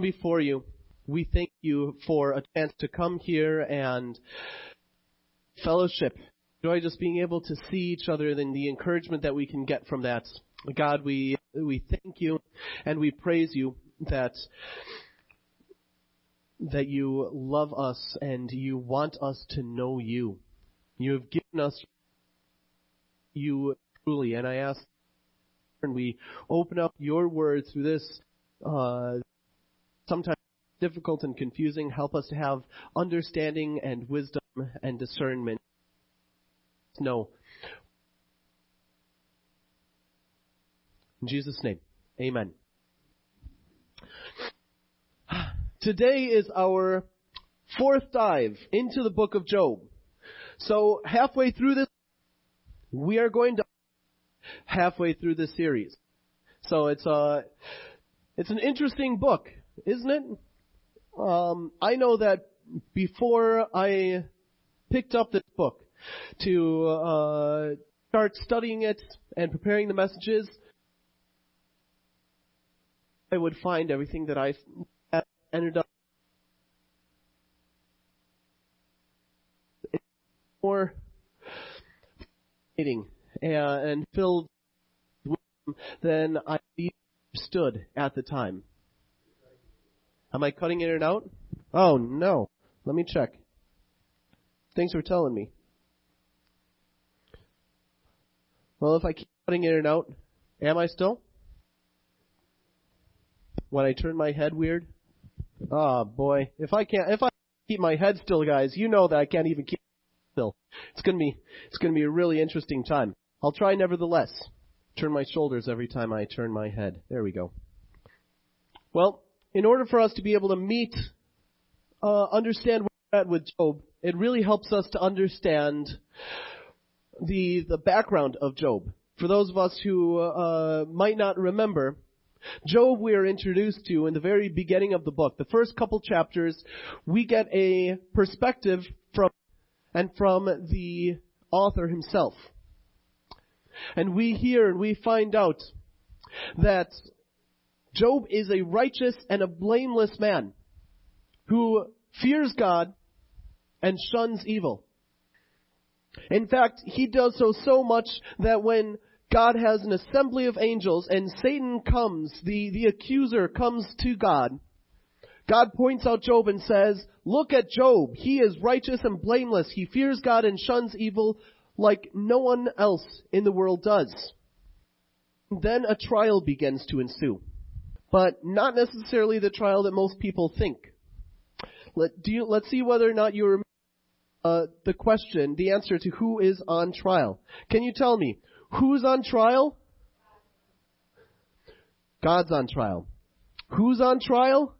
before you, we thank you for a chance to come here and fellowship. Enjoy just being able to see each other and the encouragement that we can get from that. God, we we thank you and we praise you that that you love us and you want us to know you. You have given us you truly, and I ask, and we open up your word through this uh, sometimes difficult and confusing. Help us to have understanding and wisdom and discernment. No. In Jesus' name, amen. Today is our fourth dive into the book of Job. So halfway through this, we are going to halfway through this series. So it's a, it's an interesting book, isn't it? Um, I know that before I picked up this book to uh, start studying it and preparing the messages, I would find everything that I ended up more and filled than I understood at the time. Am I cutting in and out? Oh no. Let me check. Thanks for telling me. Well, if I keep cutting in and out, am I still? When I turn my head weird? Oh boy. If I can't, if I keep my head still, guys, you know that I can't even keep still. It's gonna be, it's gonna be a really interesting time. I'll try nevertheless. Turn my shoulders every time I turn my head. There we go. Well, in order for us to be able to meet, uh, understand where we're at with Job, it really helps us to understand the the background of Job. For those of us who uh, might not remember, Job we are introduced to in the very beginning of the book. The first couple chapters, we get a perspective from and from the author himself. And we hear and we find out that Job is a righteous and a blameless man who fears God and shuns evil. In fact, he does so so much that when God has an assembly of angels and Satan comes, the, the accuser comes to God, God points out Job and says, look at Job. He is righteous and blameless. He fears God and shuns evil like no one else in the world does. Then a trial begins to ensue. But not necessarily the trial that most people think. Let, you, let's see whether or not you remember uh, the question, the answer to who is on trial. Can you tell me, who's on trial? God's on trial. Who's on trial?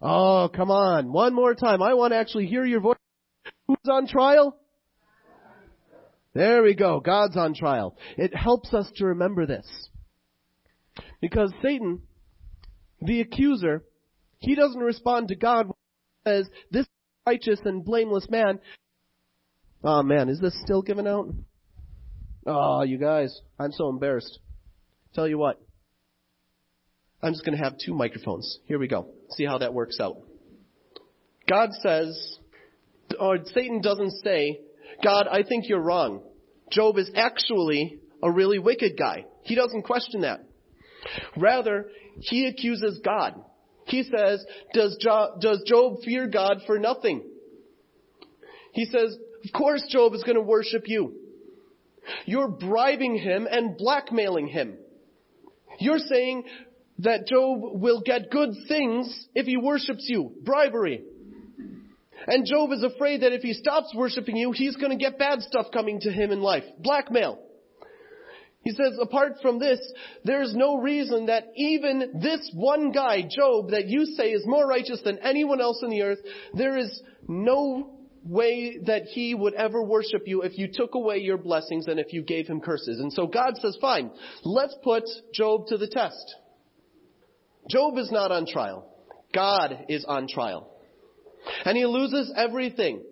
Oh, come on. One more time. I want to actually hear your voice. Who's on trial? There we go. God's on trial. It helps us to remember this. Because Satan, the accuser, he doesn't respond to God when he says, this righteous and blameless man. Oh man, is this still given out? Oh, you guys, I'm so embarrassed. Tell you what. I'm just going to have two microphones. Here we go. See how that works out. God says, or Satan doesn't say, God, I think you're wrong. Job is actually a really wicked guy. He doesn't question that. Rather, he accuses God. He says, does Job, does Job fear God for nothing? He says, of course Job is going to worship you. You're bribing him and blackmailing him. You're saying that Job will get good things if he worships you. Bribery. And Job is afraid that if he stops worshiping you, he's going to get bad stuff coming to him in life. Blackmail. He says, apart from this, there's no reason that even this one guy, Job, that you say is more righteous than anyone else in the earth, there is no way that he would ever worship you if you took away your blessings and if you gave him curses. And so God says, fine, let's put Job to the test. Job is not on trial. God is on trial. And he loses everything.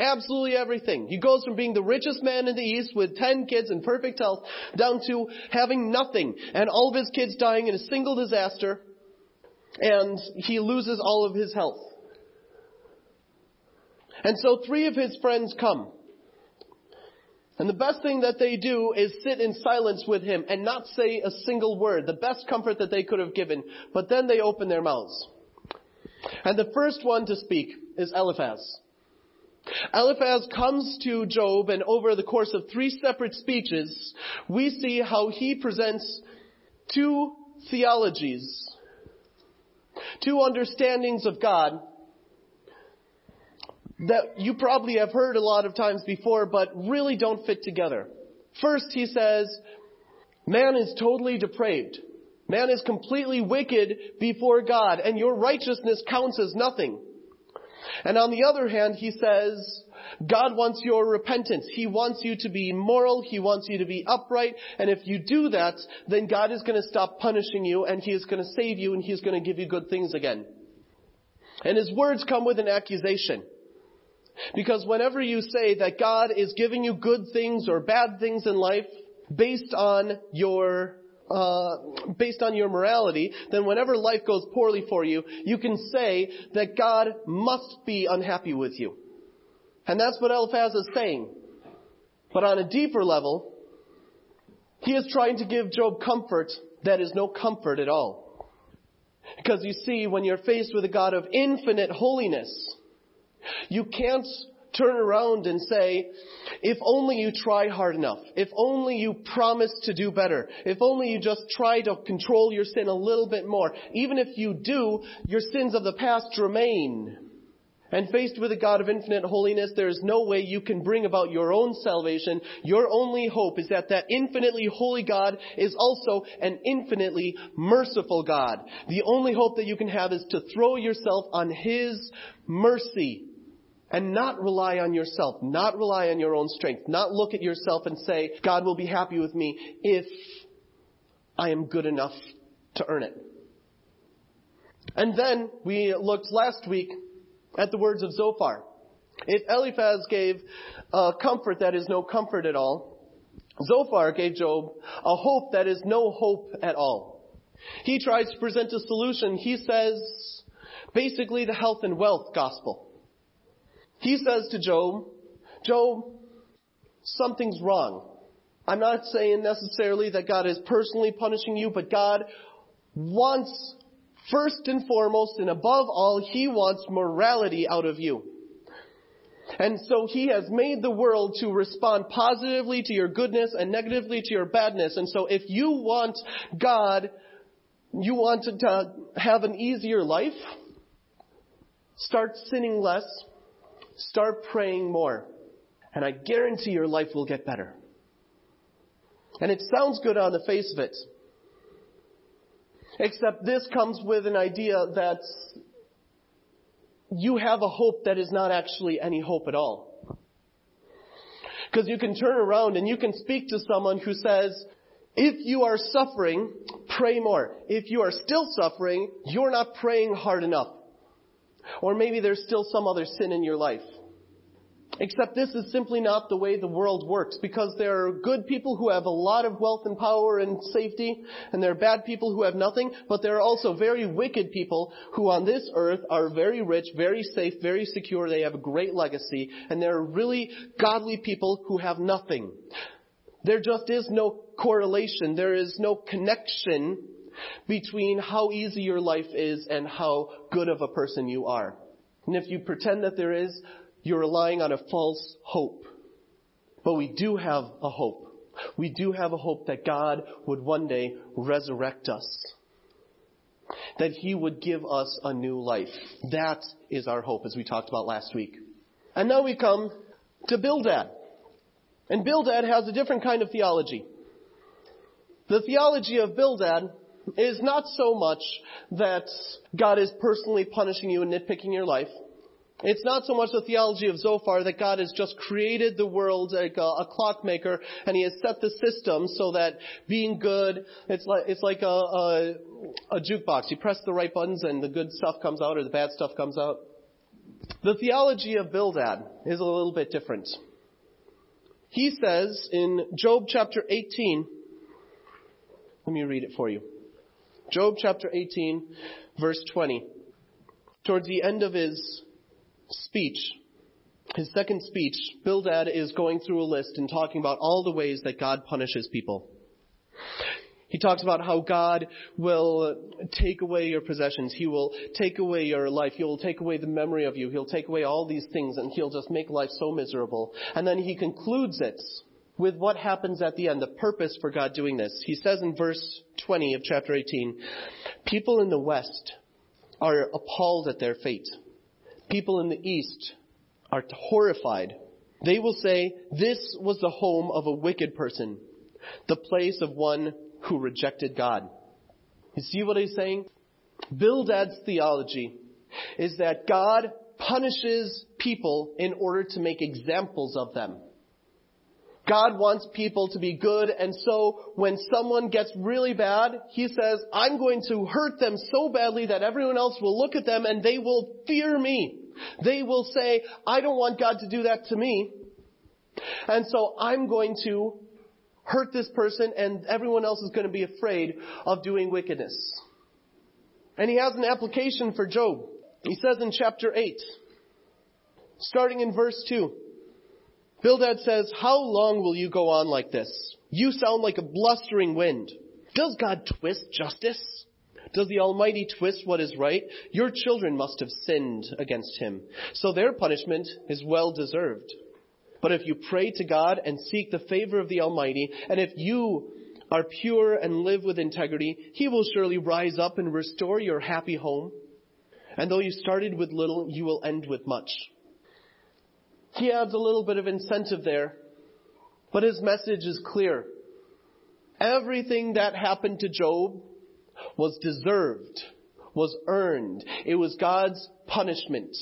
Absolutely everything. He goes from being the richest man in the East with 10 kids in perfect health down to having nothing and all of his kids dying in a single disaster. and he loses all of his health. And so three of his friends come. And the best thing that they do is sit in silence with him and not say a single word, the best comfort that they could have given. But then they open their mouths. And the first one to speak is Eliphaz. Eliphaz comes to Job and over the course of three separate speeches, we see how he presents two theologies, two understandings of God that you probably have heard a lot of times before, but really don't fit together. First, he says, man is totally depraved. Man is completely wicked before God, and your righteousness counts as nothing. And on the other hand, he says, God wants your repentance. He wants you to be moral. He wants you to be upright. And if you do that, then God is going to stop punishing you and He is going to save you and He is going to give you good things again. And His words come with an accusation. Because whenever you say that God is giving you good things or bad things in life based on your uh, based on your morality, then whenever life goes poorly for you, you can say that God must be unhappy with you. And that's what Eliphaz is saying. But on a deeper level, he is trying to give Job comfort that is no comfort at all. Because you see, when you're faced with a God of infinite holiness, you can't turn around and say, if only you try hard enough, if only you promise to do better, if only you just try to control your sin a little bit more, even if you do, your sins of the past remain. And faced with a God of infinite holiness, there is no way you can bring about your own salvation. Your only hope is that that infinitely holy God is also an infinitely merciful God. The only hope that you can have is to throw yourself on His mercy and not rely on yourself, not rely on your own strength, not look at yourself and say, God will be happy with me if I am good enough to earn it. And then we looked last week at the words of Zophar. If Eliphaz gave a comfort that is no comfort at all, Zophar gave Job a hope that is no hope at all. He tries to present a solution. He says, basically the health and wealth gospel. He says to Job, Job, something's wrong. I'm not saying necessarily that God is personally punishing you, but God wants, first and foremost and above all, He wants morality out of you. And so He has made the world to respond positively to your goodness and negatively to your badness. And so if you want God, you want to have an easier life, start sinning less, Start praying more. And I guarantee your life will get better. And it sounds good on the face of it. Except this comes with an idea that you have a hope that is not actually any hope at all. Because you can turn around and you can speak to someone who says, if you are suffering, pray more. If you are still suffering, you're not praying hard enough. Or maybe there's still some other sin in your life. Except this is simply not the way the world works because there are good people who have a lot of wealth and power and safety and there are bad people who have nothing, but there are also very wicked people who on this earth are very rich, very safe, very secure, they have a great legacy, and there are really godly people who have nothing. There just is no correlation, there is no connection between how easy your life is and how good of a person you are. And if you pretend that there is, you're relying on a false hope. But we do have a hope. We do have a hope that God would one day resurrect us. That He would give us a new life. That is our hope, as we talked about last week. And now we come to Bildad. And Bildad has a different kind of theology. The theology of Bildad is not so much that God is personally punishing you and nitpicking your life. It's not so much the theology of Zophar that God has just created the world like a, a clockmaker and he has set the system so that being good, it's like, it's like a, a, a jukebox. You press the right buttons and the good stuff comes out or the bad stuff comes out. The theology of Bildad is a little bit different. He says in Job chapter 18, let me read it for you. Job chapter 18, verse 20. Towards the end of his speech, his second speech, Bildad is going through a list and talking about all the ways that God punishes people. He talks about how God will take away your possessions. He will take away your life. He will take away the memory of you. He'll take away all these things and he'll just make life so miserable. And then he concludes it with what happens at the end, the purpose for God doing this. He says in verse 20 of chapter 18, people in the West are appalled at their fate. People in the East are horrified. They will say, this was the home of a wicked person, the place of one who rejected God. You see what he's saying? Bildad's theology is that God punishes people in order to make examples of them. God wants people to be good, and so when someone gets really bad, He says, I'm going to hurt them so badly that everyone else will look at them and they will fear me. They will say, I don't want God to do that to me. And so I'm going to hurt this person and everyone else is going to be afraid of doing wickedness. And he has an application for Job. He says in chapter 8, starting in verse 2, Bildad says, How long will you go on like this? You sound like a blustering wind. Does God twist justice? Does the Almighty twist what is right? Your children must have sinned against him, so their punishment is well deserved. But if you pray to God and seek the favor of the Almighty, and if you are pure and live with integrity, He will surely rise up and restore your happy home. And though you started with little, you will end with much. He adds a little bit of incentive there, but his message is clear. Everything that happened to Job was deserved, was earned. It was God's punishment.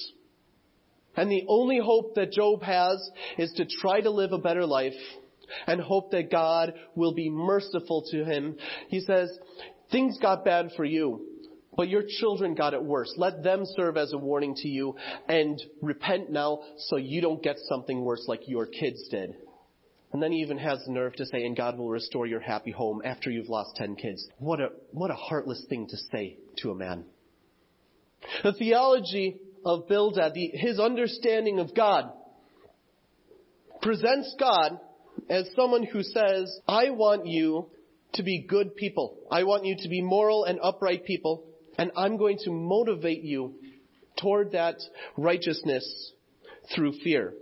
And the only hope that Job has is to try to live a better life and hope that God will be merciful to him. He says, things got bad for you, but your children got it worse. Let them serve as a warning to you and repent now so you don't get something worse like your kids did. And then he even has the nerve to say, and God will restore your happy home after you've lost 10 kids. What a, what a heartless thing to say to a man. The theology of Bildad, the, his understanding of God, presents God as someone who says, I want you to be good people. I want you to be moral and upright people, and I'm going to motivate you toward that righteousness through fear.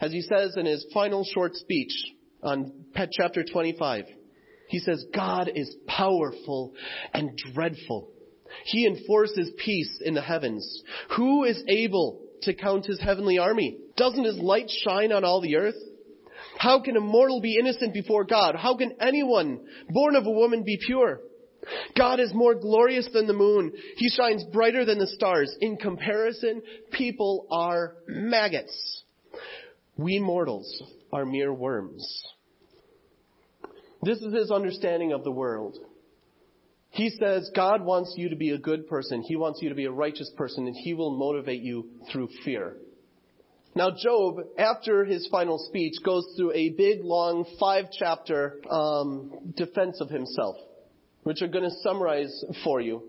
As he says in his final short speech on Pet chapter 25, he says, God is powerful and dreadful. He enforces peace in the heavens. Who is able to count his heavenly army? Doesn't his light shine on all the earth? How can a mortal be innocent before God? How can anyone born of a woman be pure? God is more glorious than the moon. He shines brighter than the stars. In comparison, people are maggots. We mortals are mere worms. This is his understanding of the world. He says God wants you to be a good person. He wants you to be a righteous person, and He will motivate you through fear. Now, Job, after his final speech, goes through a big, long, five chapter um, defense of himself, which I'm going to summarize for you.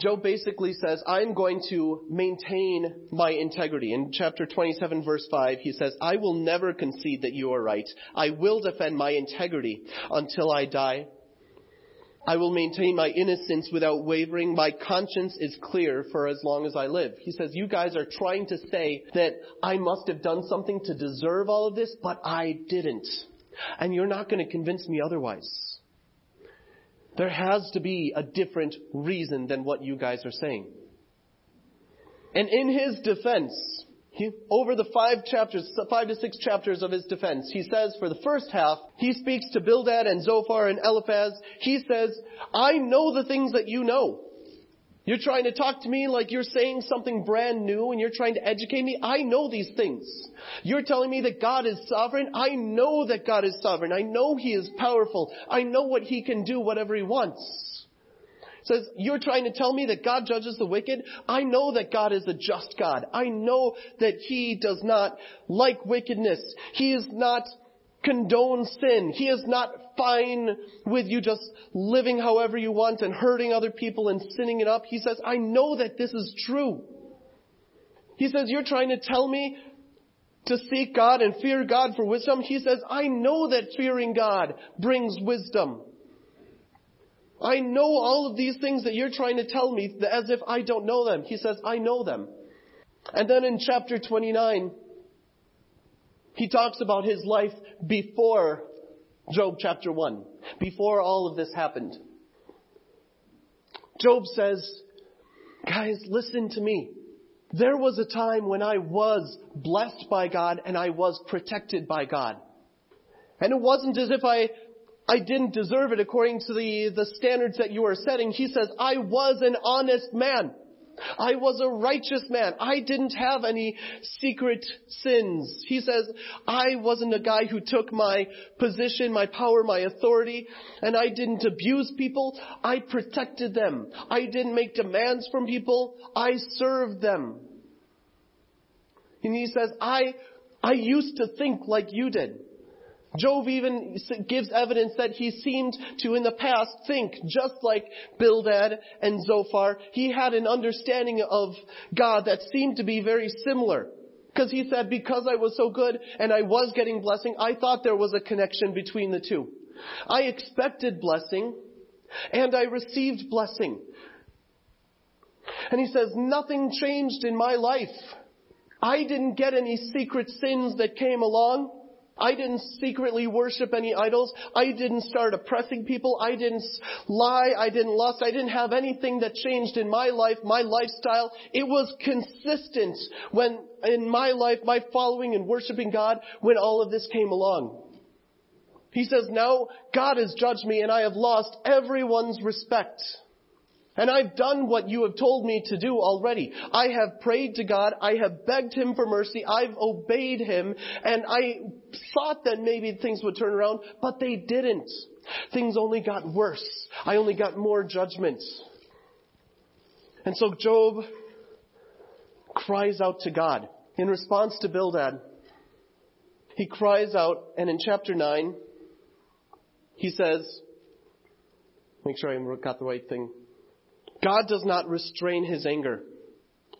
Job basically says, I'm going to maintain my integrity. In chapter 27 verse 5, he says, I will never concede that you are right. I will defend my integrity until I die. I will maintain my innocence without wavering. My conscience is clear for as long as I live. He says, you guys are trying to say that I must have done something to deserve all of this, but I didn't. And you're not going to convince me otherwise. There has to be a different reason than what you guys are saying. And in his defense, he, over the five chapters, five to six chapters of his defense, he says for the first half, he speaks to Bildad and Zophar and Eliphaz. He says, I know the things that you know. You're trying to talk to me like you're saying something brand new and you're trying to educate me. I know these things. You're telling me that God is sovereign. I know that God is sovereign. I know He is powerful. I know what He can do, whatever He wants says, You're trying to tell me that God judges the wicked? I know that God is a just God. I know that He does not like wickedness. He is not condone sin. He is not fine with you just living however you want and hurting other people and sinning it up. He says, I know that this is true. He says, You're trying to tell me to seek God and fear God for wisdom. He says, I know that fearing God brings wisdom. I know all of these things that you're trying to tell me as if I don't know them. He says, I know them. And then in chapter 29, he talks about his life before Job chapter 1, before all of this happened. Job says, guys, listen to me. There was a time when I was blessed by God and I was protected by God. And it wasn't as if I, I didn't deserve it according to the, the standards that you are setting. He says, I was an honest man. I was a righteous man. I didn't have any secret sins. He says, I wasn't a guy who took my position, my power, my authority, and I didn't abuse people. I protected them. I didn't make demands from people. I served them. And he says, I, I used to think like you did. Job even gives evidence that he seemed to in the past think just like Bildad and Zophar. He had an understanding of God that seemed to be very similar. Because he said, because I was so good and I was getting blessing, I thought there was a connection between the two. I expected blessing and I received blessing. And he says, nothing changed in my life. I didn't get any secret sins that came along. I didn't secretly worship any idols. I didn't start oppressing people. I didn't lie. I didn't lust. I didn't have anything that changed in my life, my lifestyle. It was consistent when, in my life, my following and worshiping God, when all of this came along. He says, now God has judged me and I have lost everyone's respect. And I've done what you have told me to do already. I have prayed to God. I have begged Him for mercy. I've obeyed Him. And I thought that maybe things would turn around, but they didn't. Things only got worse. I only got more judgment. And so Job cries out to God in response to Bildad. He cries out, and in chapter 9, he says, make sure I got the right thing. God does not restrain his anger.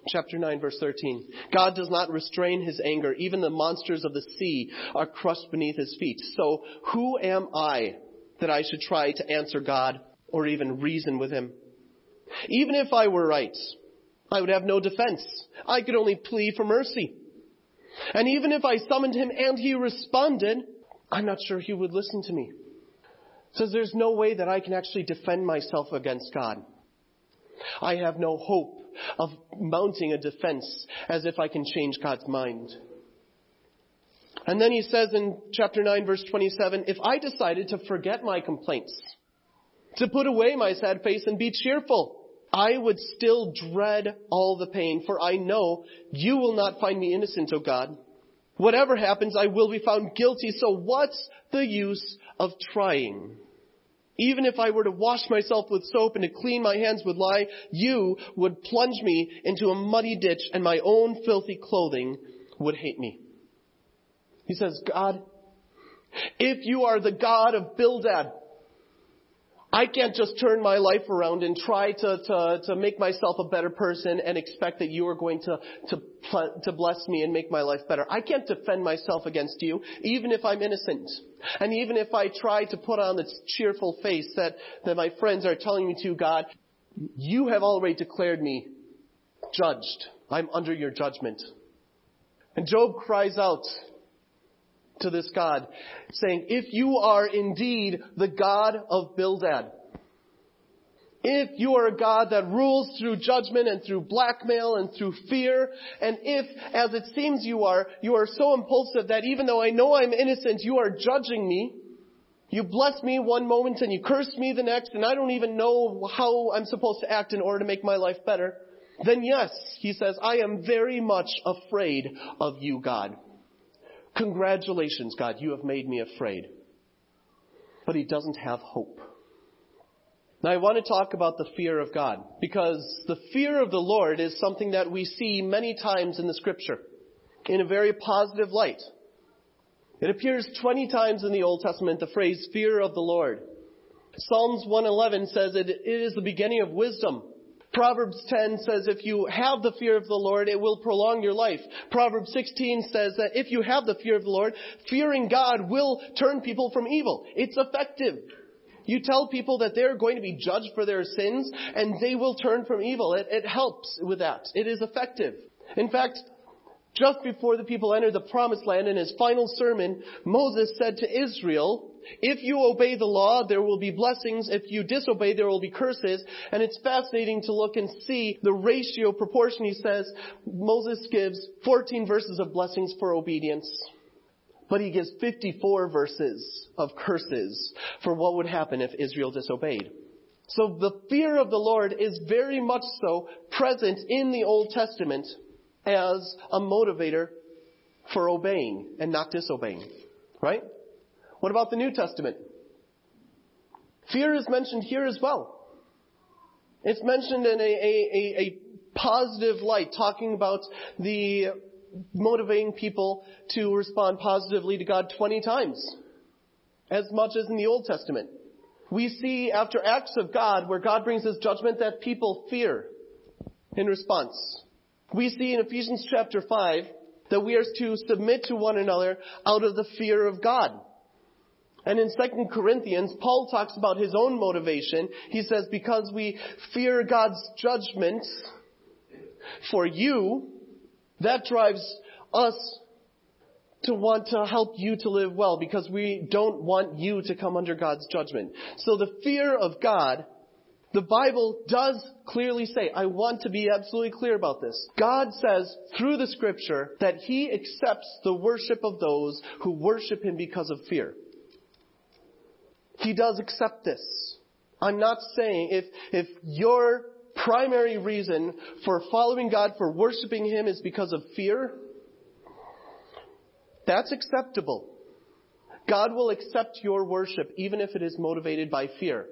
Chapter 9 verse 13. God does not restrain his anger. Even the monsters of the sea are crushed beneath his feet. So who am I that I should try to answer God or even reason with him? Even if I were right, I would have no defense. I could only plead for mercy. And even if I summoned him and he responded, I'm not sure he would listen to me. Says there's no way that I can actually defend myself against God. I have no hope of mounting a defense as if I can change God's mind. And then he says in chapter 9 verse 27, if I decided to forget my complaints, to put away my sad face and be cheerful, I would still dread all the pain, for I know you will not find me innocent, O God. Whatever happens, I will be found guilty, so what's the use of trying? Even if I were to wash myself with soap and to clean my hands with lye, you would plunge me into a muddy ditch and my own filthy clothing would hate me. He says, God, if you are the God of Bildad, I can't just turn my life around and try to, to, to make myself a better person and expect that you are going to, to, to bless me and make my life better. I can't defend myself against you, even if I'm innocent. And even if I try to put on this cheerful face that, that my friends are telling me to, God, you have already declared me judged. I'm under your judgment. And Job cries out, to this God, saying, If you are indeed the God of Bildad, if you are a God that rules through judgment and through blackmail and through fear, and if, as it seems you are, you are so impulsive that even though I know I'm innocent, you are judging me, you bless me one moment and you curse me the next, and I don't even know how I'm supposed to act in order to make my life better, then yes, he says, I am very much afraid of you, God. Congratulations, God, you have made me afraid. But he doesn't have hope. Now I want to talk about the fear of God because the fear of the Lord is something that we see many times in the scripture in a very positive light. It appears 20 times in the Old Testament, the phrase fear of the Lord. Psalms 111 says it, is the beginning of wisdom. Proverbs 10 says if you have the fear of the Lord, it will prolong your life. Proverbs 16 says that if you have the fear of the Lord, fearing God will turn people from evil. It's effective. You tell people that they're going to be judged for their sins and they will turn from evil. It, it helps with that. It is effective. In fact, just before the people entered the promised land in his final sermon, Moses said to Israel, if you obey the law, there will be blessings. If you disobey, there will be curses. And it's fascinating to look and see the ratio proportion. He says Moses gives 14 verses of blessings for obedience. But he gives 54 verses of curses for what would happen if Israel disobeyed. So the fear of the Lord is very much so present in the Old Testament as a motivator for obeying and not disobeying. Right? What about the New Testament? Fear is mentioned here as well. It's mentioned in a, a, a, positive light, talking about the motivating people to respond positively to God 20 times, as much as in the Old Testament. We see after acts of God where God brings his judgment that people fear in response. We see in Ephesians chapter 5 that we are to submit to one another out of the fear of God. And in 2 Corinthians, Paul talks about his own motivation. He says, because we fear God's judgment for you, that drives us to want to help you to live well because we don't want you to come under God's judgment. So the fear of God, the Bible does clearly say, I want to be absolutely clear about this. God says through the scripture that He accepts the worship of those who worship Him because of fear. He does accept this. I'm not saying if, if your primary reason for following God, for worshiping Him is because of fear, that's acceptable. God will accept your worship even if it is motivated by fear.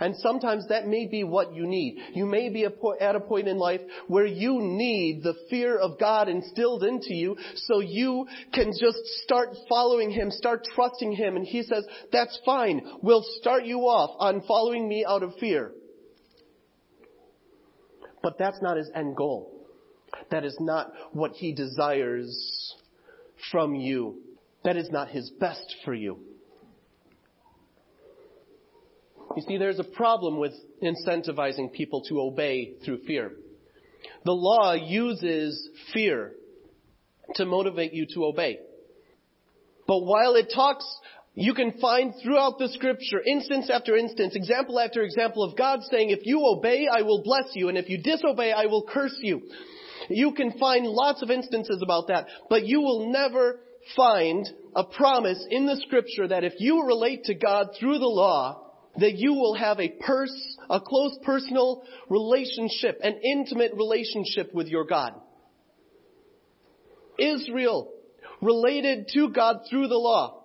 And sometimes that may be what you need. You may be at a point in life where you need the fear of God instilled into you so you can just start following Him, start trusting Him. And He says, that's fine. We'll start you off on following me out of fear. But that's not His end goal. That is not what He desires from you. That is not His best for you. You see, there's a problem with incentivizing people to obey through fear. The law uses fear to motivate you to obey. But while it talks, you can find throughout the scripture, instance after instance, example after example of God saying, if you obey, I will bless you, and if you disobey, I will curse you. You can find lots of instances about that, but you will never find a promise in the scripture that if you relate to God through the law, that you will have a pers- a close personal relationship, an intimate relationship with your God. Israel related to God through the law.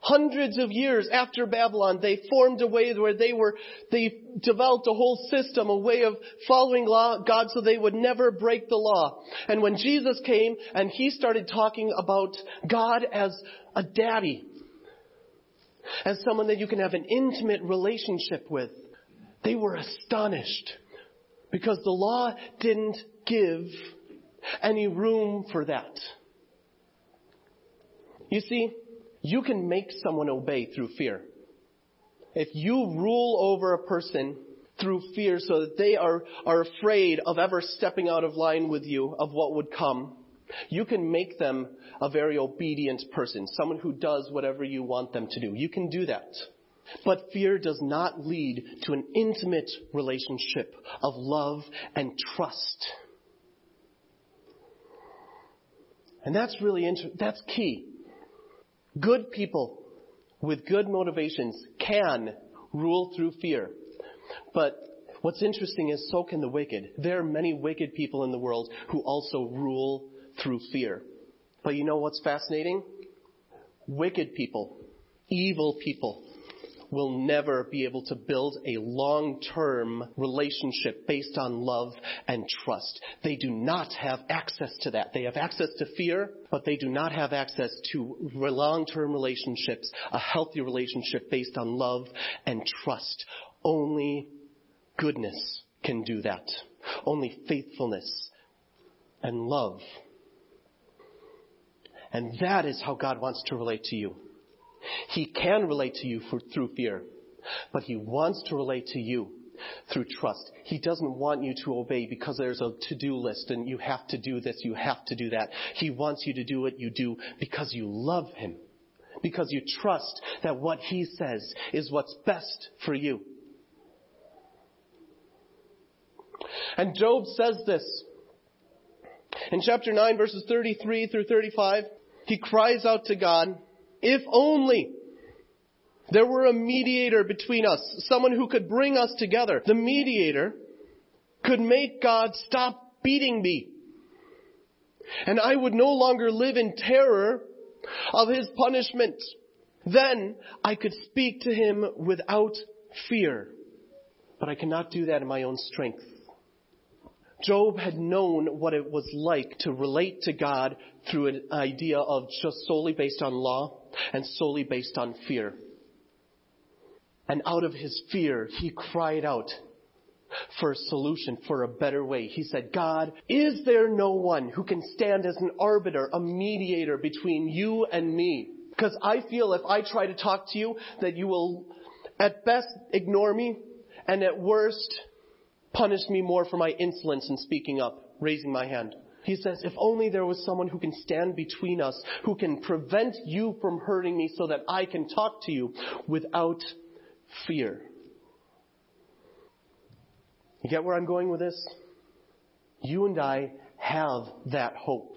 Hundreds of years after Babylon, they formed a way where they were, they developed a whole system, a way of following law, God so they would never break the law. And when Jesus came and he started talking about God as a daddy, as someone that you can have an intimate relationship with. They were astonished because the law didn't give any room for that. You see, you can make someone obey through fear. If you rule over a person through fear so that they are, are afraid of ever stepping out of line with you, of what would come, you can make them a very obedient person, someone who does whatever you want them to do. You can do that. But fear does not lead to an intimate relationship of love and trust. And that's really inter- that's key. Good people with good motivations can rule through fear. But what's interesting is so can the wicked. There are many wicked people in the world who also rule through fear. But you know what's fascinating? Wicked people, evil people, will never be able to build a long-term relationship based on love and trust. They do not have access to that. They have access to fear, but they do not have access to long-term relationships, a healthy relationship based on love and trust. Only goodness can do that. Only faithfulness and love. And that is how God wants to relate to you. He can relate to you for, through fear, but He wants to relate to you through trust. He doesn't want you to obey because there's a to-do list and you have to do this, you have to do that. He wants you to do what you do because you love Him. Because you trust that what He says is what's best for you. And Job says this. In chapter 9 verses 33 through 35, he cries out to God, if only there were a mediator between us, someone who could bring us together. The mediator could make God stop beating me. And I would no longer live in terror of his punishment. Then I could speak to him without fear. But I cannot do that in my own strength. Job had known what it was like to relate to God through an idea of just solely based on law and solely based on fear. And out of his fear, he cried out for a solution, for a better way. He said, God, is there no one who can stand as an arbiter, a mediator between you and me? Because I feel if I try to talk to you, that you will at best ignore me, and at worst punish me more for my insolence in speaking up, raising my hand. He says, if only there was someone who can stand between us, who can prevent you from hurting me so that I can talk to you without fear. You get where I'm going with this? You and I have that hope.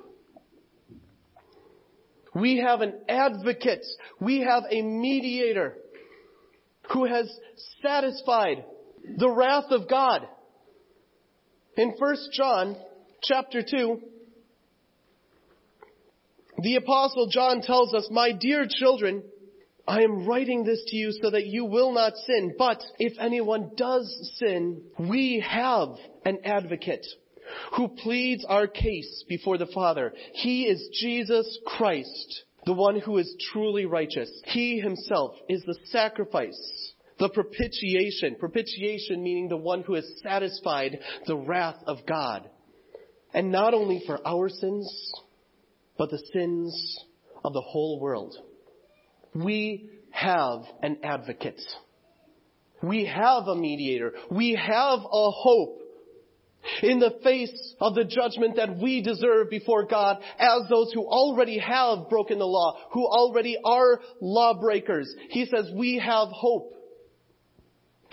We have an advocate. We have a mediator who has satisfied the wrath of God. In 1 John chapter 2, the apostle John tells us, My dear children, I am writing this to you so that you will not sin. But if anyone does sin, we have an advocate who pleads our case before the Father. He is Jesus Christ, the one who is truly righteous. He himself is the sacrifice, the propitiation. Propitiation meaning the one who has satisfied the wrath of God. And not only for our sins, but the sins of the whole world. We have an advocate. We have a mediator. We have a hope in the face of the judgment that we deserve before God as those who already have broken the law, who already are lawbreakers. He says we have hope.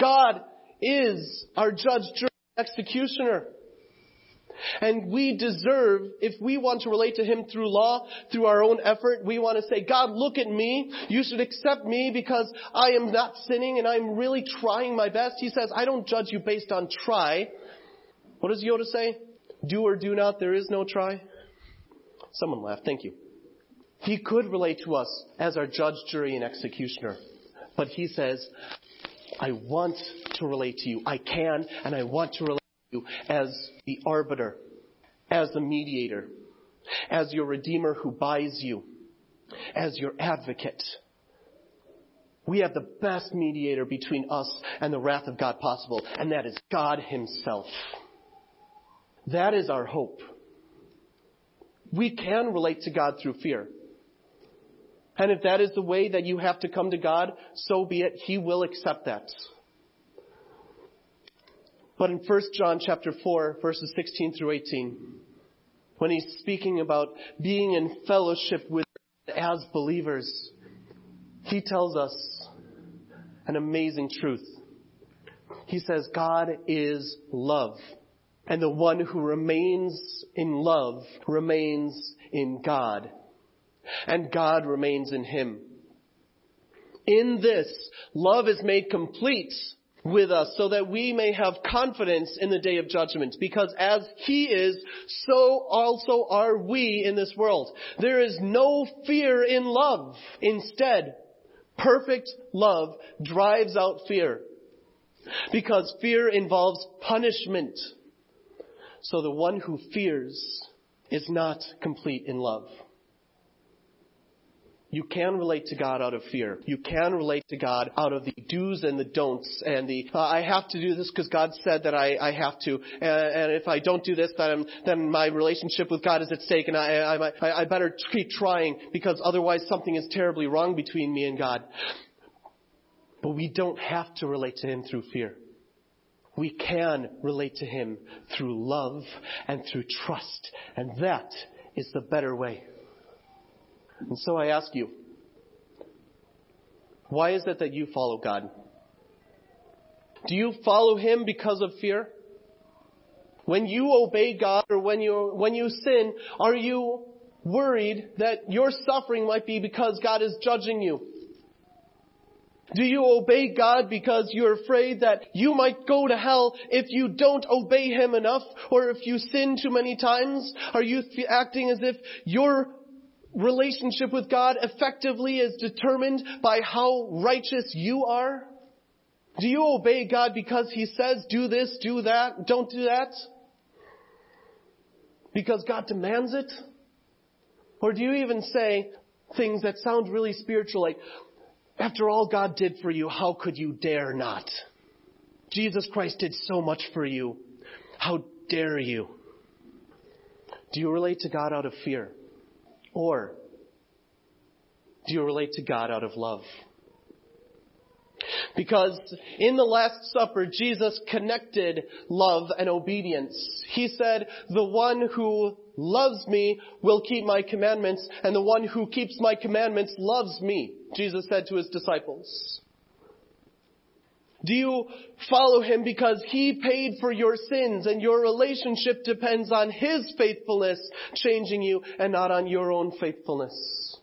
God is our judge, jury, executioner. And we deserve, if we want to relate to Him through law, through our own effort, we want to say, God, look at me. You should accept me because I am not sinning and I'm really trying my best. He says, I don't judge you based on try. What does Yoda say? Do or do not, there is no try. Someone laughed. Thank you. He could relate to us as our judge, jury, and executioner. But he says, I want to relate to you. I can and I want to relate you as the arbiter, as the mediator, as your redeemer who buys you, as your advocate. We have the best mediator between us and the wrath of God possible, and that is God Himself. That is our hope. We can relate to God through fear. And if that is the way that you have to come to God, so be it. He will accept that. But in 1 John chapter 4, verses 16 through 18, when he's speaking about being in fellowship with as believers, he tells us an amazing truth. He says, God is love. And the one who remains in love remains in God. And God remains in him. In this, love is made complete with us so that we may have confidence in the day of judgment. Because as He is, so also are we in this world. There is no fear in love. Instead, Perfect love drives out fear because fear involves punishment. So the one who fears is not complete in love. You can relate to God out of fear. You can relate to God out of the do's and the don'ts and the uh, I have to do this because God said that I, I have to, and, and if I don't do this, then then my relationship with God is at stake, and I, I I better keep trying because otherwise something is terribly wrong between me and God. But we don't have to relate to Him through fear. We can relate to Him through love and through trust, and that is the better way. And so I ask you, why is it that you follow God? Do you follow Him because of fear? When you obey God or when you, when you sin, are you worried that your suffering might be because God is judging you? Do you obey God because you're afraid that you might go to hell if you don't obey Him enough or if you sin too many times? Are you acting as if your relationship with God effectively is determined by how righteous you are? Do you obey God because He says, do this, do that, don't do that? Because God demands it? Or do you even say things that sound really spiritual like, after all God did for you, how could you dare not? Jesus Christ did so much for you. How dare you? Do you relate to God out of fear? Or do you relate to God out of love? Because in the Last Supper, Jesus connected love and obedience. He said, the one who loves me will keep my commandments, and the one who keeps my commandments loves me, Jesus said to his disciples. Do you follow him because he paid for your sins and your relationship depends on his faithfulness changing you and not on your own faithfulness?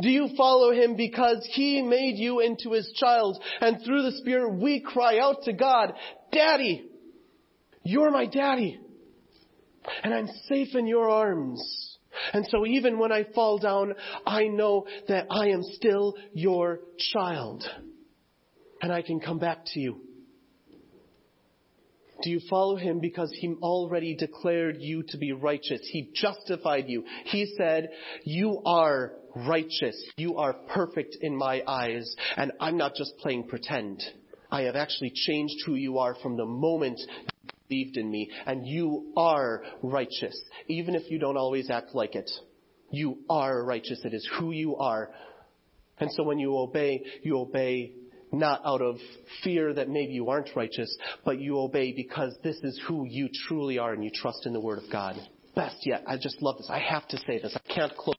Do you follow him because he made you into his child and through the Spirit we cry out to God, Daddy, you're my daddy and I'm safe in your arms. And so even when I fall down, I know that I am still your child and I can come back to you. Do you follow him because he already declared you to be righteous? He justified you. He said, you are righteous. You are perfect in my eyes. And I'm not just playing pretend. I have actually changed who you are from the moment you believed in me. And you are righteous. Even if you don't always act like it. You are righteous. It is who you are. And so when you obey, you obey not out of fear that maybe you aren't righteous, but you obey because this is who you truly are and you trust in the Word of God. Best yet, I just love this. I have to say this. I can't close.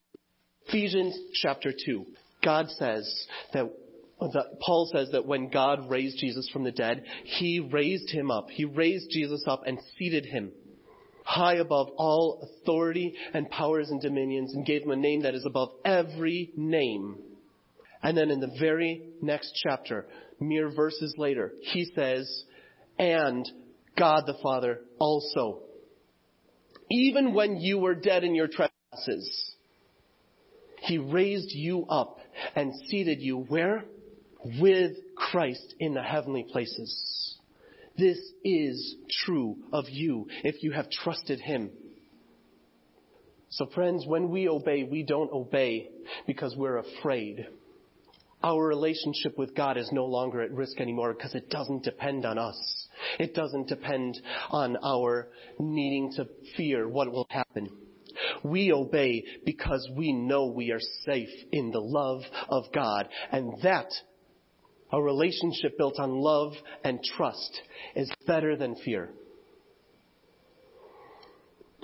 Ephesians chapter 2. God says that that Paul says that when God raised Jesus from the dead, he raised him up. He raised Jesus up and seated him high above all authority and powers and dominions and gave him a name that is above every name and then in the very next chapter, mere verses later, he says, and God the Father also. Even when you were dead in your trespasses, he raised you up and seated you where? With Christ in the heavenly places. This is true of you if you have trusted him. So friends, when we obey, we don't obey because we're afraid our relationship with God is no longer at risk anymore because it doesn't depend on us. It doesn't depend on our needing to fear what will happen. We obey because we know we are safe in the love of God and that a relationship built on love and trust is better than fear.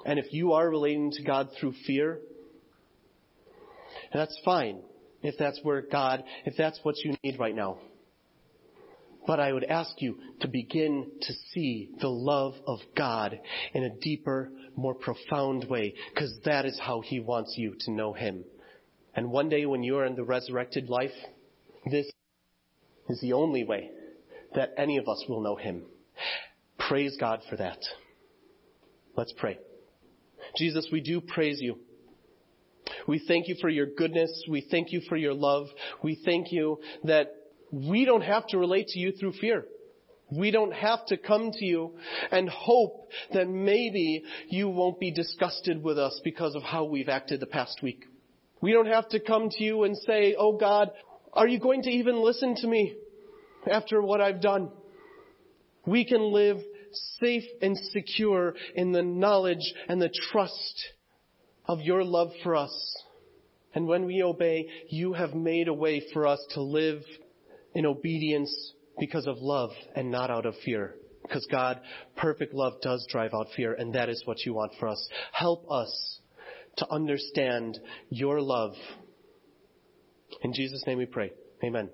And if you are relating to God through fear, that's fine if that's where God, if that's what you need right now. But I would ask you to begin to see the love of God in a deeper, more profound way, because that is how He wants you to know Him. And one day when you are in the resurrected life, this is the only way that any of us will know Him. Praise God for that. Let's pray. Jesus, we do praise you We thank you for your goodness. We thank you for your love. We thank you that we don't have to relate to you through fear. We don't have to come to you and hope that maybe you won't be disgusted with us because of how we've acted the past week. We don't have to come to you and say, Oh God, are you going to even listen to me after what I've done? We can live safe and secure in the knowledge and the trust of your love for us. And when we obey, you have made a way for us to live in obedience because of love and not out of fear. Because God, perfect love does drive out fear, and that is what you want for us. Help us to understand your love. In Jesus' name we pray. Amen.